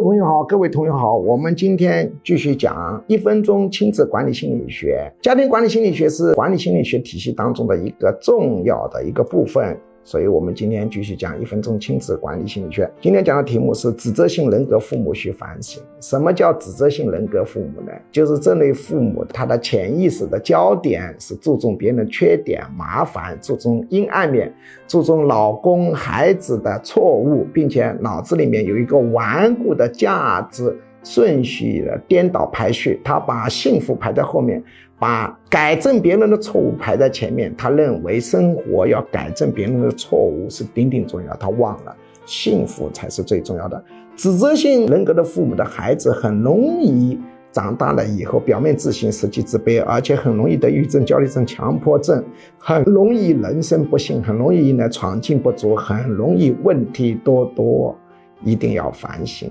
位朋友好，各位同学好，我们今天继续讲一分钟亲子管理心理学。家庭管理心理学是管理心理学体系当中的一个重要的一个部分。所以，我们今天继续讲一分钟亲子管理心理学。今天讲的题目是指责性人格父母需反省。什么叫指责性人格父母呢？就是这类父母他的潜意识的焦点是注重别人缺点、麻烦，注重阴暗面，注重老公、孩子的错误，并且脑子里面有一个顽固的价值顺序的颠倒排序，他把幸福排在后面。把改正别人的错误排在前面，他认为生活要改正别人的错误是顶顶重要，他忘了幸福才是最重要的。指责性人格的父母的孩子很容易长大了以后表面自信，实际自卑，而且很容易得抑郁症、焦虑症、强迫症，很容易人生不幸，很容易呢闯劲不足，很容易问题多多。一定要反省。